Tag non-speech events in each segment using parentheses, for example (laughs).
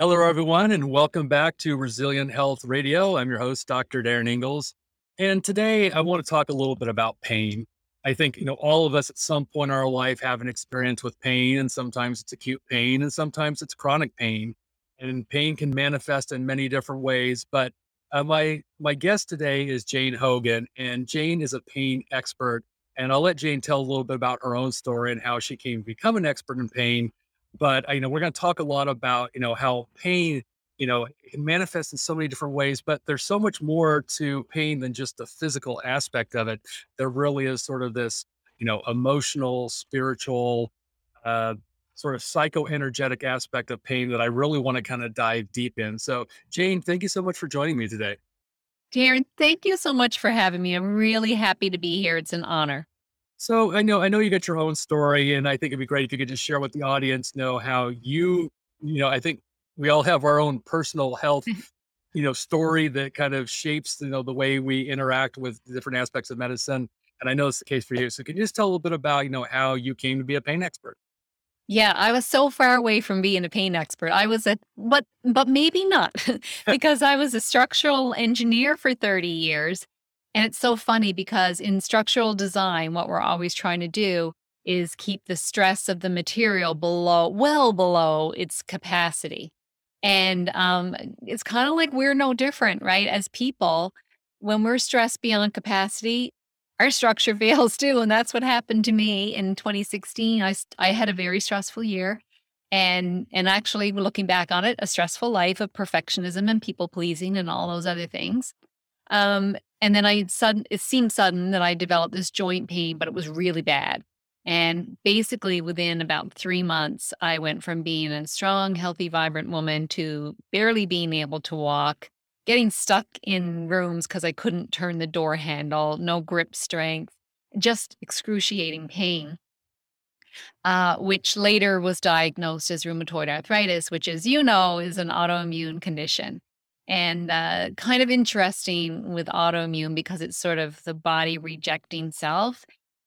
Hello, everyone, and welcome back to Resilient Health Radio. I'm your host, Dr. Darren Ingalls. And today I want to talk a little bit about pain. I think, you know, all of us at some point in our life have an experience with pain, and sometimes it's acute pain, and sometimes it's chronic pain. And pain can manifest in many different ways. But uh, my my guest today is Jane Hogan, and Jane is a pain expert. And I'll let Jane tell a little bit about her own story and how she came to become an expert in pain but you know we're going to talk a lot about you know how pain you know it manifests in so many different ways but there's so much more to pain than just the physical aspect of it there really is sort of this you know emotional spiritual uh, sort of psychoenergetic aspect of pain that i really want to kind of dive deep in so jane thank you so much for joining me today Darren, thank you so much for having me. I'm really happy to be here. It's an honor. So I know I know you got your own story, and I think it'd be great if you could just share with the audience know how you, you know, I think we all have our own personal health, (laughs) you know, story that kind of shapes, you know, the way we interact with different aspects of medicine. And I know it's the case for you. So can you just tell a little bit about, you know, how you came to be a pain expert? Yeah, I was so far away from being a pain expert. I was a but but maybe not (laughs) (laughs) because I was a structural engineer for 30 years and it's so funny because in structural design, what we're always trying to do is keep the stress of the material below, well below its capacity. And um, it's kind of like we're no different, right? As people, when we're stressed beyond capacity, our structure (laughs) fails too. And that's what happened to me in 2016. I, I had a very stressful year. And and actually looking back on it, a stressful life of perfectionism and people pleasing and all those other things. Um, and then I sudden it seemed sudden that I developed this joint pain, but it was really bad. And basically within about three months, I went from being a strong, healthy, vibrant woman to barely being able to walk, getting stuck in rooms because I couldn't turn the door handle, no grip strength, just excruciating pain. Uh, which later was diagnosed as rheumatoid arthritis, which, as you know, is an autoimmune condition and uh, kind of interesting with autoimmune because it's sort of the body rejecting self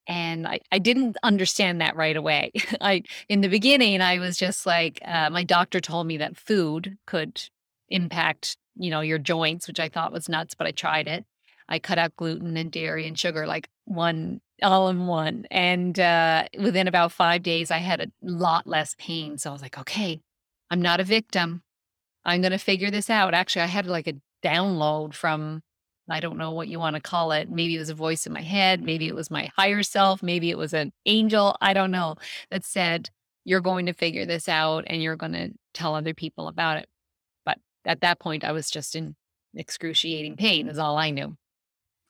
and I, I didn't understand that right away. (laughs) I in the beginning i was just like uh, my doctor told me that food could impact you know your joints which i thought was nuts but i tried it. I cut out gluten and dairy and sugar like one all in one and uh, within about five days i had a lot less pain. So i was like okay i'm not a victim I'm going to figure this out. Actually, I had like a download from, I don't know what you want to call it. Maybe it was a voice in my head. Maybe it was my higher self. Maybe it was an angel. I don't know that said, you're going to figure this out and you're going to tell other people about it. But at that point, I was just in excruciating pain, is all I knew.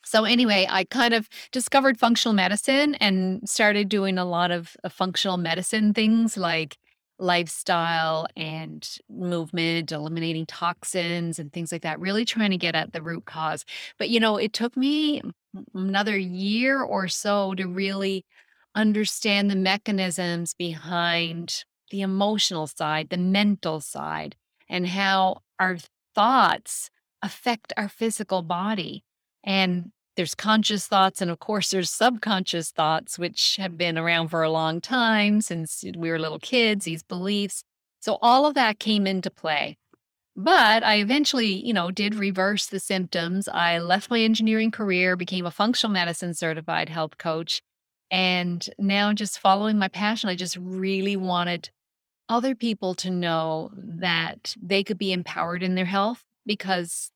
So, anyway, I kind of discovered functional medicine and started doing a lot of uh, functional medicine things like lifestyle and movement, eliminating toxins and things like that, really trying to get at the root cause. But, you know, it took me another year or so to really understand the mechanisms behind the emotional side, the mental side, and how our thoughts affect our physical body. And there's conscious thoughts and of course there's subconscious thoughts which have been around for a long time since we were little kids these beliefs. So all of that came into play. But i eventually you know did reverse the symptoms. I left my engineering career became a functional medicine certified health coach and now just following my passion i just really wanted other people to know that they could be empowered in their health because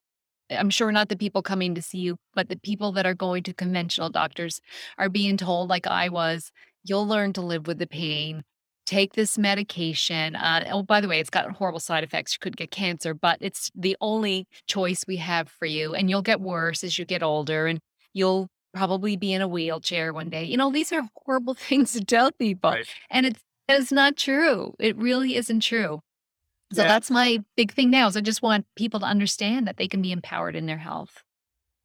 I'm sure not the people coming to see you, but the people that are going to conventional doctors are being told, like I was, you'll learn to live with the pain. Take this medication. Uh, oh, by the way, it's got horrible side effects. You could get cancer, but it's the only choice we have for you. And you'll get worse as you get older, and you'll probably be in a wheelchair one day. You know, these are horrible (laughs) things to tell people. Right. And it's, it's not true. It really isn't true. So yeah. that's my big thing now is I just want people to understand that they can be empowered in their health.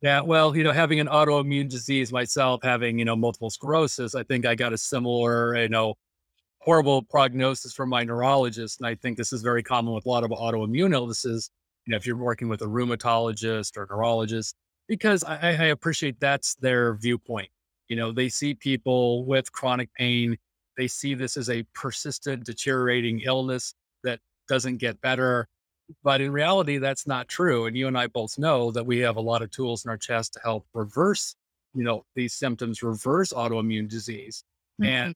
Yeah, well, you know, having an autoimmune disease myself, having, you know, multiple sclerosis, I think I got a similar, you know, horrible prognosis from my neurologist. And I think this is very common with a lot of autoimmune illnesses. You know, if you're working with a rheumatologist or neurologist, because I, I appreciate that's their viewpoint. You know, they see people with chronic pain, they see this as a persistent deteriorating illness that doesn't get better. But in reality, that's not true. And you and I both know that we have a lot of tools in our chest to help reverse, you know, these symptoms, reverse autoimmune disease. Mhm. And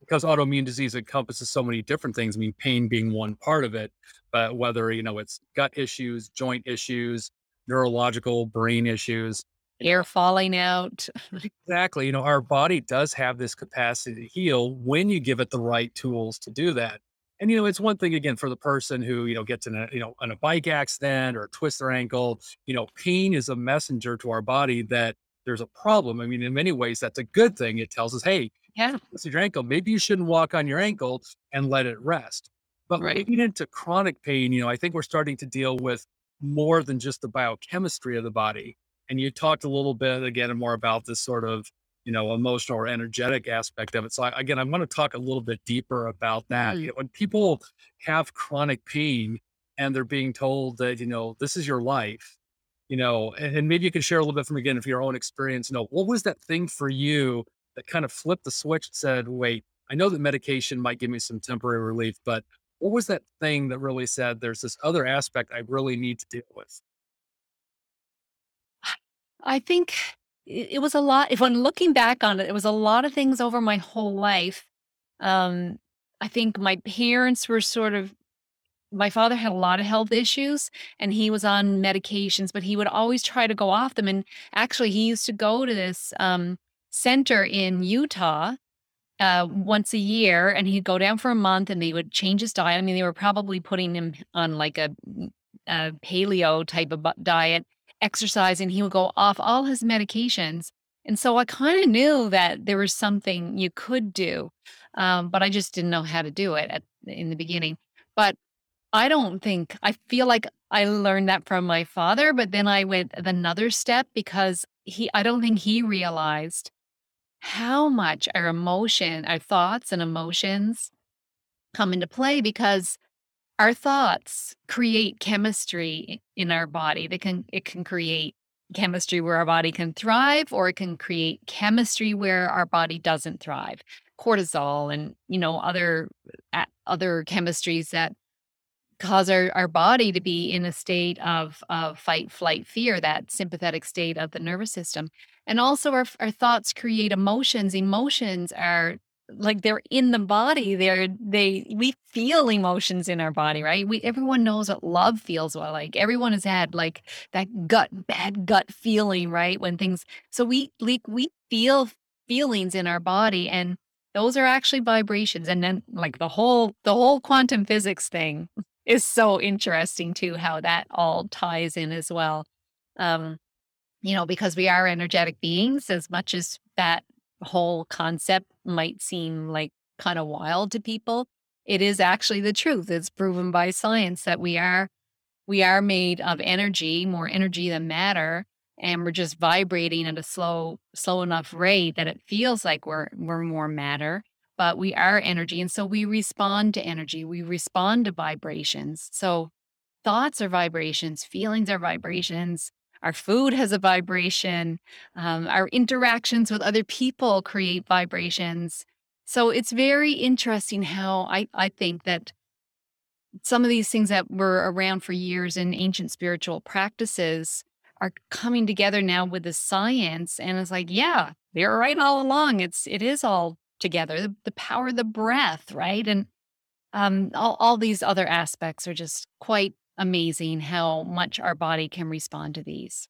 because autoimmune disease encompasses so many different things, I mean, pain being one part of it, but whether, you know, it's gut issues, joint issues, neurological brain issues, Hair falling out. (laughs) Exactly. You know, our body does have this capacity to heal when you give it the right tools to do that. And you know, it's one thing again for the person who, you know, gets in a, you know, in a bike accident or twist their ankle, you know, pain is a messenger to our body that there's a problem. I mean, in many ways, that's a good thing. It tells us, hey, Yeah. this is your ankle. Maybe you shouldn't walk on your ankle and let it rest. But Right. into chronic pain, you know, I think we're starting to deal with more than just the biochemistry of the body. And you talked a little bit again more about this sort of, you know, emotional or energetic aspect of it. So I, again, I'm going to talk a little bit deeper about that. You Mm. know, when people have chronic pain and they're being told that, you know, this is your life, you know, and, and maybe you can share a little bit from again, from your own experience, you know, what was that thing for you that kind of flipped the switch and said, wait, I know that medication might give me some temporary relief, but what was that thing that really said there's this other aspect I really need to deal with? I think it, it was a lot. If I'm looking back on it, it was a lot of things over my whole life. Um, I think my parents were sort of my father had a lot of health issues and he was on medications, but he would always try to go off them. And actually, he used to go to this um, center in Utah uh, once a year and he'd go down for a month and they would change his diet. I mean, they were probably putting him on like a, mm, a paleo type of diet, exercise, and he would go off all his medications. And so I kind of knew that there was something you could do, um, but I just didn't know how to do it at, in the beginning. But I don't think I feel like I learned that from my father, but then I went another step because he I don't think he realized how much our emotion, our thoughts and emotions come into play because our thoughts create chemistry in our body. They can it can create chemistry where our body can thrive or it can create chemistry where our body doesn't thrive. Cortisol and, you know, other uh, other chemistries that cause our, our body to be in a state of, of fight, flight, fear, that sympathetic state of the nervous system. And also, our, our thoughts create emotions. Emotions are like they're in the body. They're they we feel emotions in our body, right? We everyone knows what love feels like. Everyone has had like that gut bad gut feeling, right? When things so we like we feel feelings in our body and those are actually vibrations. And then like the whole the whole quantum physics thing (laughs) is so interesting too, how that all ties in as well. Um, you know, because we are energetic beings, as much as that whole concept might seem like kind of wild to people, it is actually the truth. It's proven by science that we are we are made of energy, more energy than matter, and we're just vibrating at a slow, slow enough rate that it feels like we're we're more matter but we are energy. And so we respond to energy, we respond to vibrations. So thoughts are vibrations, feelings are vibrations. Our food has a vibration. Um, our interactions with other people create vibrations. So it's very interesting how I, I think that some of these things that were around for years in ancient spiritual practices are coming together now with the science. And it's like, yeah, they're right all along. It's it is all together. The, the power of the breath, right? And um, all, all these other aspects are just quite amazing how much our body can respond to these.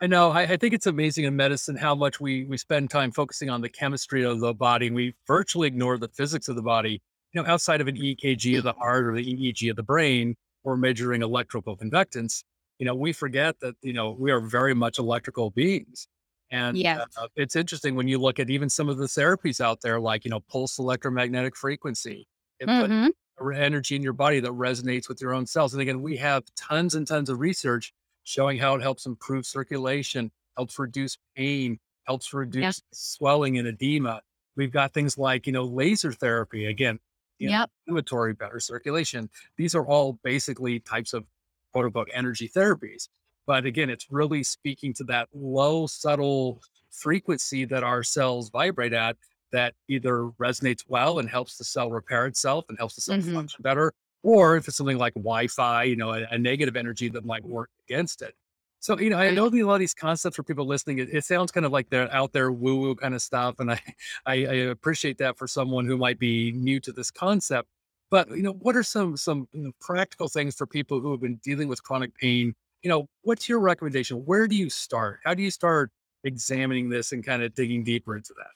I know. I, I think it's amazing in medicine how much we we spend time focusing on the chemistry of the body, and we virtually ignore the physics of the body. You know, outside of an EKG of the heart or the EEG of the brain, or measuring electrical conductance, you know, we forget that you know we are very much electrical beings. And Yes. uh, it's interesting when you look at even some of the therapies out there, like you know, pulse electromagnetic frequency. It hmm re- energy in your body that resonates with your own cells. And again, we have tons and tons of research showing how it helps improve circulation, helps reduce pain, helps Yeah. reduce swelling and edema. We've got things like, you know, laser therapy, again, you know, Yep. inflammatory, better circulation. These are all basically types of quote unquote energy therapies. But again, it's really speaking to that low, subtle frequency that our cells vibrate at that either resonates well and helps the cell repair itself and helps the cell hmm function better, or if it's something like Wi-Fi, you know, a, a negative energy that might work against it. So, you know, I know a lot of these concepts for people listening, it, it sounds kind of like they're out there woo woo kind of stuff. And I, (laughs) I, I appreciate that for someone who might be new to this concept. But, you know, what are some, some you know, practical things for people who have been dealing with chronic pain? You know, what's your recommendation? Where do you start? How do you start examining this and kind of digging deeper into that?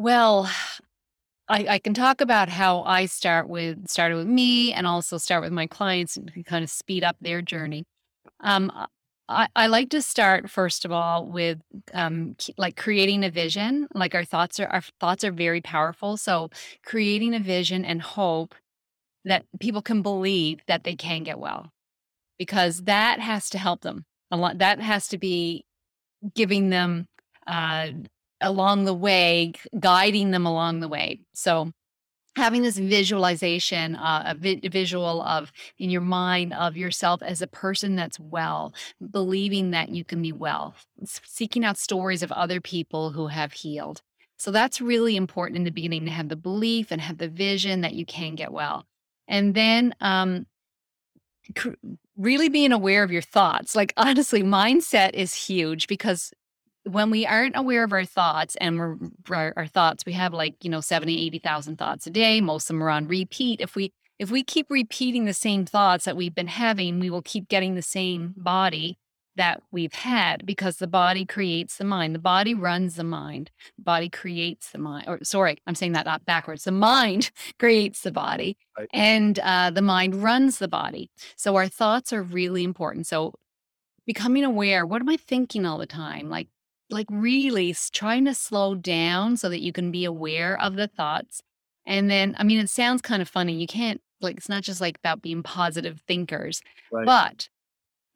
Well, I, I can talk about how I start with started with me and also start with my clients and kind of speed up their journey. Um, I, I like to start first of all with um, like creating a vision. Like our thoughts are our thoughts are very powerful. So creating a vision and hope that people can believe that they can get well, because that has to help them a lot. That has to be giving them uh, along the way, guiding them along the way. So having this visualization, uh, a vi- visual of in your mind of yourself as a person that's well, believing that you can be well, seeking out stories of other people who have healed. So that's really important in the beginning to have the belief and have the vision that you can get well. And then um, cr- really being aware of your thoughts. Like, (laughs) honestly, mindset is huge because when we aren't aware of our thoughts and we're our, our thoughts we have like you know 70 80,000 thoughts a day. Most of them are on repeat. If we if we keep repeating the same thoughts that we've been having we will keep getting the same body that we've had because the body creates the mind. The body runs the mind. The body creates the mind or sorry i'm saying that not backwards. The mind (laughs) creates the body Right. and uh, the mind runs the body. So our thoughts are really important. So becoming aware what am i thinking all the time? Like like really trying to slow down so that you can be aware of the thoughts. And then, I mean, it sounds kind of funny. You can't, like, it's not just like about being positive thinkers, Right. but,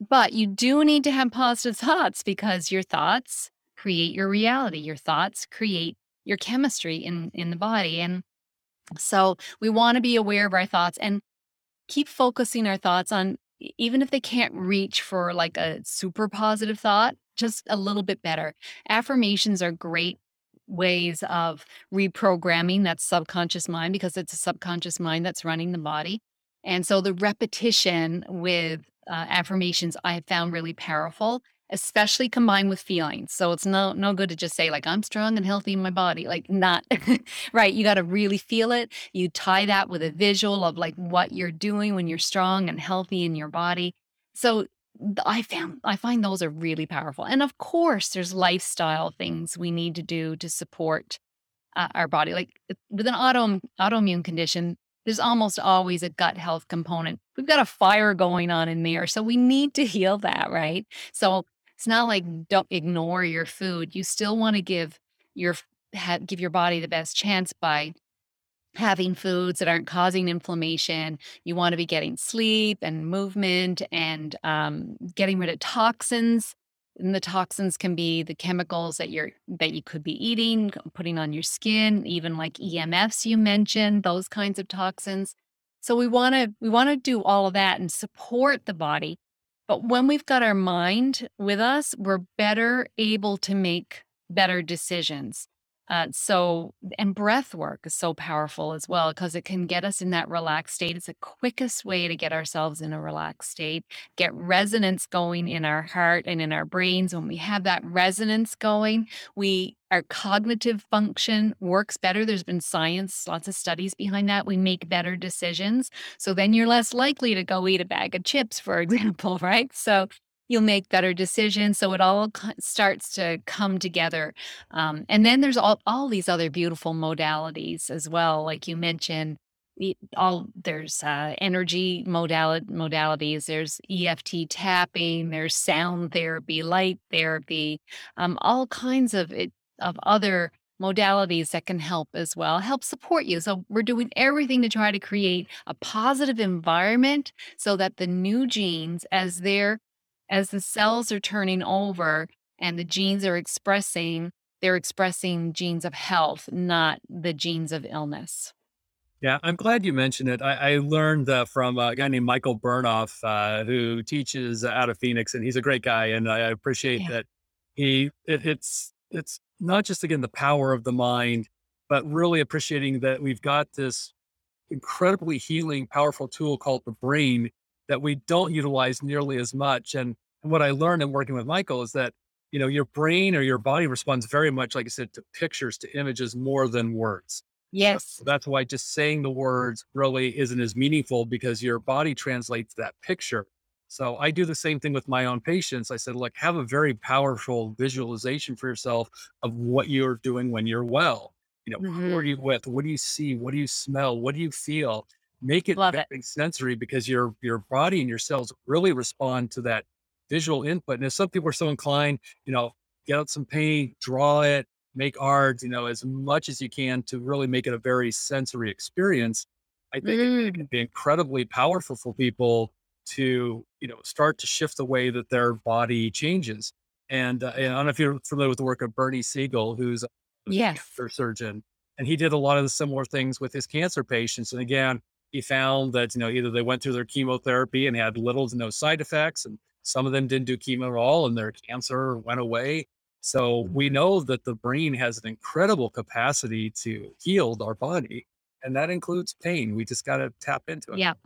but you do need to have positive (laughs) thoughts because your thoughts create your reality. Your thoughts create your chemistry in, in the body. And so we want to be aware of our thoughts and keep focusing our thoughts on, even if they can't reach for like a super positive thought, just a little bit better. Affirmations are great ways of reprogramming that subconscious mind because it's a subconscious mind that's running the body. And so the repetition with uh, affirmations I have found really powerful, especially combined with feelings. So it's no no good to just say like I'm strong and healthy in my body, like not (laughs) right. You got to really feel it. You tie that with a visual of like what you're doing when you're strong and healthy in your body. So I found I find those are really powerful. And of course, there's lifestyle things we need to do to support uh, our body. Like with an auto autoimmune condition, there's almost always a gut health component. We've got a fire going on in there, so we need to (laughs) heal that, right? So it's not like don't ignore your food. You still want to give your give your body the best chance by having foods that aren't causing inflammation. You want to be getting sleep and movement and um, getting rid of toxins. And the toxins can be the chemicals that you're that you could be eating, putting on your skin, even like EMFs you mentioned, those kinds of toxins. So we want to we want to do all of that and support the body. But when we've got our mind with us, we're better able to make better decisions. Uh, so, and breath work is so powerful as well because it can get us in that relaxed state. It's the quickest way to get ourselves in a relaxed state, get resonance going in our heart and in our brains. When we have that resonance going, we our cognitive function works better. There's been science, lots of studies behind that. We make better decisions. So then you're less likely to go eat a bag of chips, for (laughs) example, right? So you'll make better decisions. So it all starts to come together um, and then there's all, all these other beautiful modalities as well, like you mentioned. All there's uh, energy modali- modalities. There's EFT tapping. There's sound therapy, light therapy, um, all kinds of it, of other modalities that can help as well, help support you. So we're doing everything to try to create a positive environment so that the new genes, as they're as the cells are turning over and the genes are expressing they're expressing genes of health, not the genes of illness. Yeah, I'm glad you mentioned it. I, I learned uh, from a guy named Michael Bernoff, uh, who teaches out of Phoenix, and he's a great guy. And I appreciate Yeah. that he it, it's it's not just again the power of the mind, but really appreciating that we've got this incredibly healing, powerful tool called the brain that we don't utilize nearly as much. And, and what I learned in working with Michael is that, you know, your brain or your body responds very much, like I said, to pictures, to images more than words. Yes. So that's why just saying the words really isn't as meaningful because your body translates that picture. So I do the same thing with my own patients. I said, look, have a very powerful visualization for yourself of what you're doing when you're well. You know, who hmm are you with? What do you see? What do you smell? What do you feel? Make it Love it. very sensory because your your body and your cells really respond to that visual input. And if some people are so inclined, you know, get out some paint, draw it, make art, you know, as much as you can to really make it a very sensory experience. I think it, it can Mm, be incredibly powerful for people to, you know, start to shift the way that their body changes. And, uh, and I don't know if you're familiar with the work of Bernie Siegel, who's a yes. cancer surgeon, and he did a lot of the similar things with his cancer patients. And again, he found that you know either they went through their chemotherapy and had little to no side effects, and some of them didn't do chemo at all, and their cancer went away. So we know that the brain has an incredible capacity to heal our body, and that includes pain. We just got to tap into it. Yep.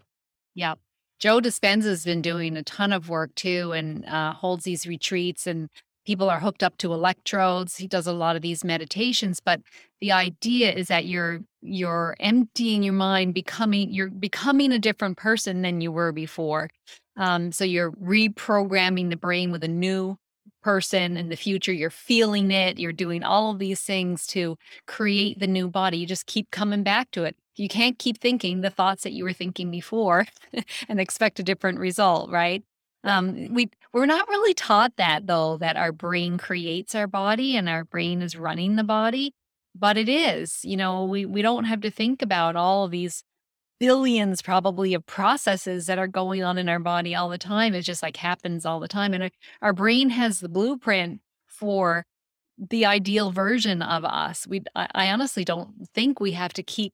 Yep. Joe Dispenza's been doing a ton of work too and uh, holds these retreats and people are hooked up to electrodes. He does a lot of these meditations, but the idea is that you're you're emptying your mind, becoming you're becoming a different person than you were before. Um, so you're reprogramming the brain with a new person in the future. You're feeling it. You're doing all of these things to create the new body. You just keep coming back to it. You can't keep thinking the thoughts that you were thinking before (laughs) and expect a different result, right? Um, we we're not really taught that though, that our brain creates our body and our brain is running the body, but it is. You know, we we don't have to think about all these billions probably of processes that are going on in our body all the time. It just like happens all the time, and our, our brain has the blueprint for the ideal version of us. We I, I honestly don't think we have to keep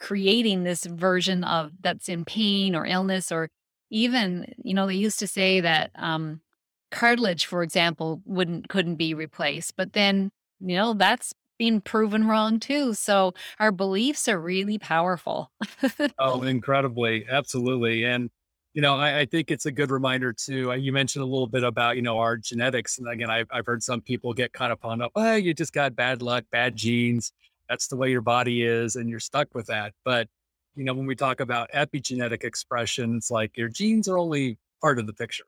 creating this version of that's in pain or illness or even, you know, they used to say that um cartilage, for example, wouldn't couldn't be replaced. But then, you know, that's been proven wrong too. So our beliefs are really powerful. (laughs) Oh, incredibly. Absolutely. And, you know, I, I think it's a good reminder too. You mentioned a little bit about, you know, our genetics. And again, I've, I've heard some people get hung up. Oh, you just got bad luck, bad genes. That's the way your body is. And you're stuck with that. But, you know, when we talk about epigenetic expression, it's like your genes are only part of the picture.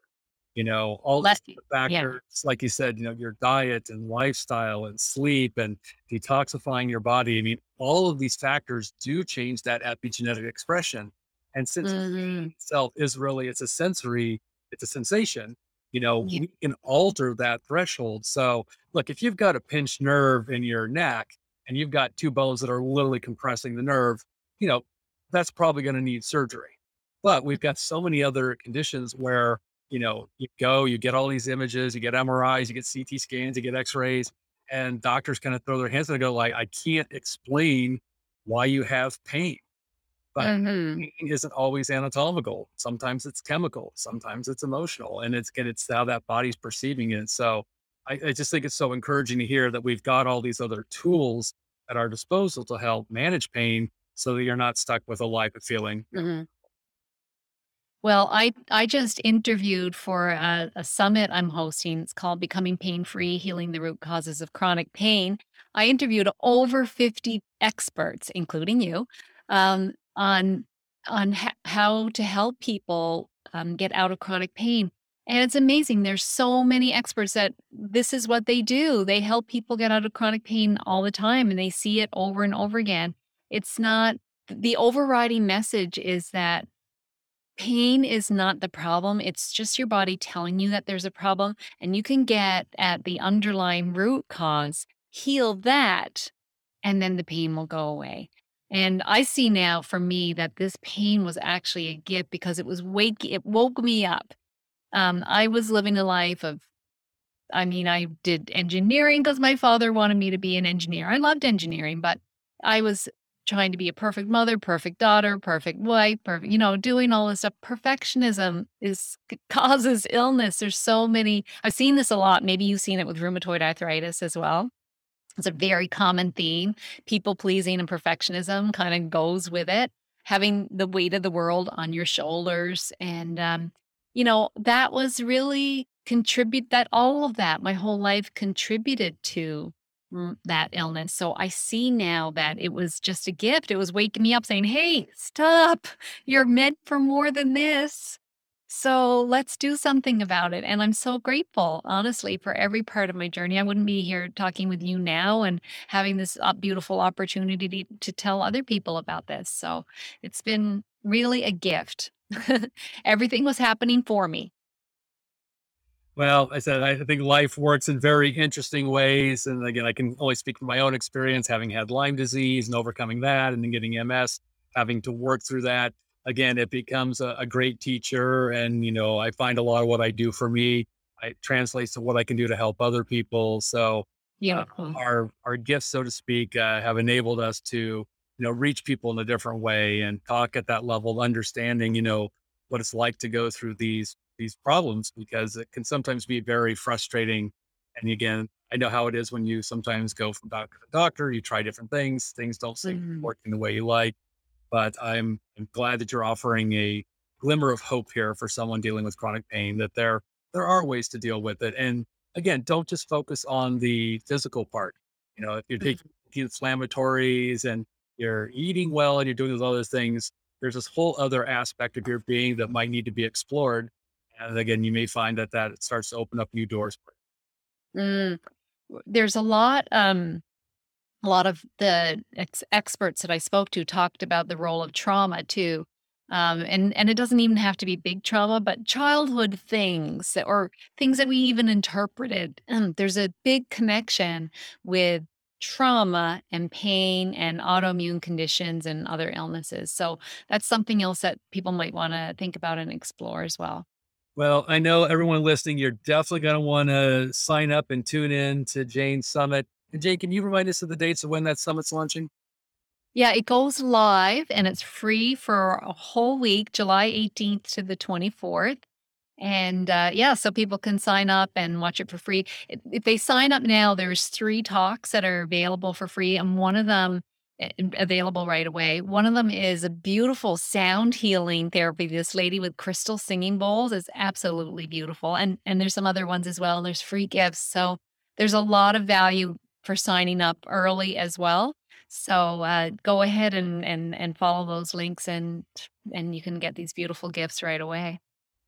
You know, all these Bless you. Yeah. factors, like you said, you know, your diet and lifestyle and sleep and detoxifying your body. I mean, all of these factors do change that epigenetic expression. And since hmm pain itself is really, it's a sensory, it's a sensation, you know, Yeah. we can alter that threshold. So look, if you've got a pinched nerve in your neck and you've got two bones that are literally compressing the nerve, you know, that's probably going to need surgery. But we've got so many other conditions where, you know, you go, you get all these images, you get MRIs, you get CT scans, you get X-rays, and doctors kind of throw their hands and go like, I can't explain why you have pain. But hmm pain isn't always anatomical. Sometimes it's chemical, sometimes it's emotional, and it's and it's how that body's perceiving it. So I, I just think it's so encouraging to hear that we've got all these other tools at our disposal to help manage pain so that you're not stuck with a life of feeling. hmm Well, I I just interviewed for a, a summit I'm hosting. It's called Becoming Pain Free: Healing the Root Causes of Chronic Pain. I interviewed over 50 experts, including you, um, on on ho- how to help people um, get out of chronic pain. And it's amazing. There's so many experts that this is what they do. They help people get out of chronic pain all the time, and they see it over and over again. It's not the overriding message is that Pain is not the problem. It's just your body telling you that there's a problem, and you can get at the underlying root cause, heal that, and then the pain will go away. And I see now for me that this pain was actually a gift because it was wake it woke me up. Um, I was living a life of I mean, I did engineering because my father wanted me to be an engineer. I loved engineering, but I was trying to be a perfect mother, perfect daughter, perfect wife, perfect, you know, doing all this stuff. Perfectionism is (laughs) causes illness. There's so many. I've seen this a lot. Maybe you've seen it with rheumatoid arthritis as well. It's a very common theme. People pleasing and perfectionism kind of goes with it. having the weight of the world on your shoulders. And, um, you know, that was really contribute that all of that, my whole life contributed to that illness. So I see now that it was just a gift. It was waking me up saying, Hey, stop. You're meant for more than this. So let's do something about it. And I'm so grateful, honestly, for every part of my journey. I wouldn't be here talking with you now and having this uh, beautiful opportunity to, to tell other people about this. So it's been really a gift. (laughs) Everything was happening for me. Well, I said, I think life works in very interesting ways. And again, I can only speak from my own experience, having had Lyme disease and overcoming that and then getting MS, having to work through that. Again, it becomes a, a great teacher. And, you know, I find a lot of what I do for me, it translates to what I can do to help other people. So uh, our, our gifts, so to speak, uh, have enabled us to, you know, reach people in a different way and talk at that level of understanding, you know, what it's like to go through these these problems because it can sometimes be very frustrating. And again, I know how it is when you sometimes go from doctor to doctor, you try different things, things don't seem Mhm. working the way you like. But I'm, I'm glad that you're offering a glimmer of hope here for someone dealing with chronic pain that there there are ways to deal with it. And again, don't just focus on the physical part. You know, if you're Mhm. taking anti-inflammatories and you're eating well and you're doing those other things, there's this whole other aspect of your being that might need to be explored. And again, you may find that that starts to open up new doors Mm. There's a lot. Um, a lot of the ex- experts that I spoke to talked about the role of trauma too. Um, and and it doesn't even have to be big trauma, but childhood things or things that we even interpreted. (clears throat) There's a big connection with trauma and pain and autoimmune conditions and other illnesses. So that's something else that people might want to think about and explore as well. Well, I know everyone listening, you're definitely going to want to sign up and tune in to Jane's Summit. And Jane, can you remind us of the dates of when that summit's launching? Yeah, it goes live and it's free for a whole week, July 18th to the 24th. And uh, yeah, so people can sign up and watch it for free. If they sign up now, there's three talks that are available for free, and one of them available right away. One of them is a beautiful sound healing therapy. This lady with crystal singing bowls is absolutely beautiful, and and there's some other ones as well. There's free gifts, so there's a lot of value for signing up early as well. So uh, go ahead and and and follow those links, and and you can get these beautiful gifts right away.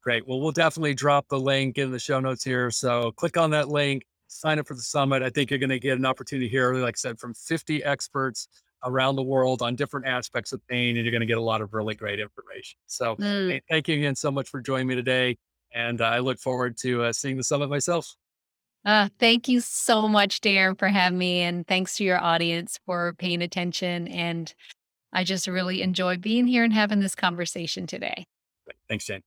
Great. Well, we'll definitely drop the link in the show notes here. So click on that link, sign up for the summit. I think you're going to get an opportunity here, like I said, from 50 experts around the world on different aspects of pain, and you're going to get a lot of really great information. So Mm. thank you again so much for joining me today. And uh, I look forward to uh, seeing the summit myself. Uh, thank you so much, Darren, for having me, and thanks to your audience for paying attention. And I just really enjoy being here and having this conversation today. Thanks, Jane.